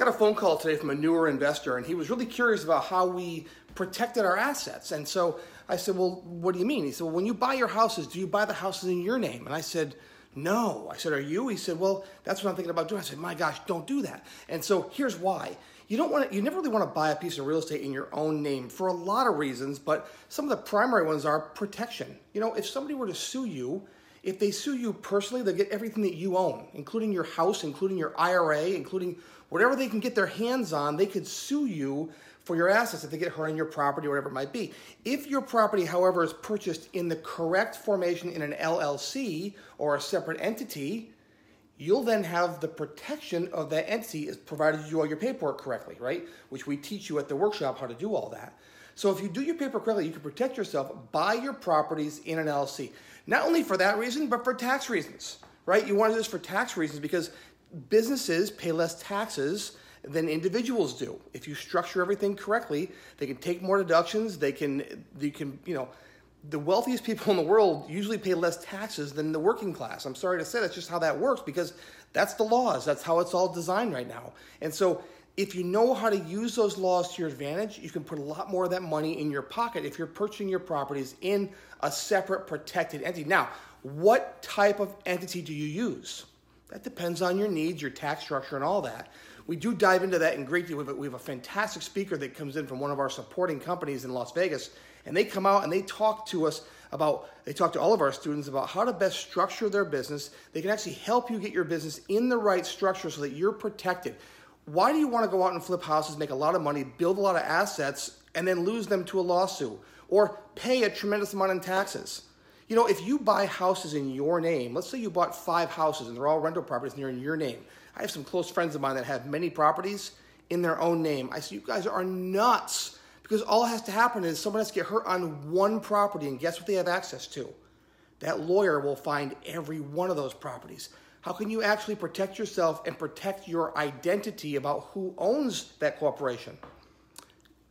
got a phone call today from a newer investor, and he was really curious about how we protected our assets. And so I said, Well, what do you mean? He said, Well, when you buy your houses, do you buy the houses in your name? And I said, No. I said, Are you? He said, Well, that's what I'm thinking about doing. I said, My gosh, don't do that. And so here's why. You don't want to, you never really want to buy a piece of real estate in your own name for a lot of reasons, but some of the primary ones are protection. You know, if somebody were to sue you, if they sue you personally, they'll get everything that you own, including your house, including your IRA, including whatever they can get their hands on. They could sue you for your assets if they get hurt on your property or whatever it might be. If your property, however, is purchased in the correct formation in an LLC or a separate entity, you'll then have the protection of that entity is provided you do all your paperwork correctly, right? Which we teach you at the workshop how to do all that. So if you do your paper correctly, you can protect yourself, buy your properties in an LLC. Not only for that reason, but for tax reasons, right? You want to do this for tax reasons because businesses pay less taxes than individuals do. If you structure everything correctly, they can take more deductions, they can they can, you know, the wealthiest people in the world usually pay less taxes than the working class. I'm sorry to say that's just how that works because that's the laws. That's how it's all designed right now. And so if you know how to use those laws to your advantage, you can put a lot more of that money in your pocket if you're purchasing your properties in a separate protected entity. Now, what type of entity do you use? That depends on your needs, your tax structure, and all that. We do dive into that in great detail. We have a fantastic speaker that comes in from one of our supporting companies in Las Vegas, and they come out and they talk to us about, they talk to all of our students about how to best structure their business. They can actually help you get your business in the right structure so that you're protected. Why do you want to go out and flip houses, make a lot of money, build a lot of assets, and then lose them to a lawsuit or pay a tremendous amount in taxes? You know, if you buy houses in your name, let's say you bought five houses and they're all rental properties and they're in your name. I have some close friends of mine that have many properties in their own name. I say, you guys are nuts because all has to happen is someone has to get hurt on one property and guess what they have access to? That lawyer will find every one of those properties. How can you actually protect yourself and protect your identity about who owns that corporation?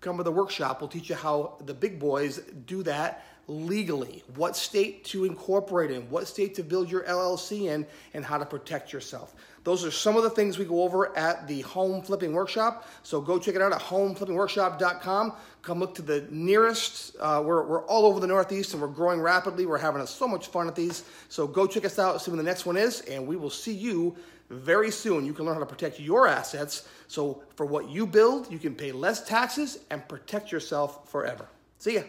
Come to the workshop. We'll teach you how the big boys do that legally, what state to incorporate in, what state to build your LLC in, and how to protect yourself. Those are some of the things we go over at the Home Flipping Workshop. So go check it out at homeflippingworkshop.com. Come look to the nearest. Uh, we're, we're all over the Northeast and we're growing rapidly. We're having so much fun at these. So go check us out, see when the next one is, and we will see you very soon. You can learn how to protect your assets. So for what you build, you can pay less taxes and protect yourself forever. See ya.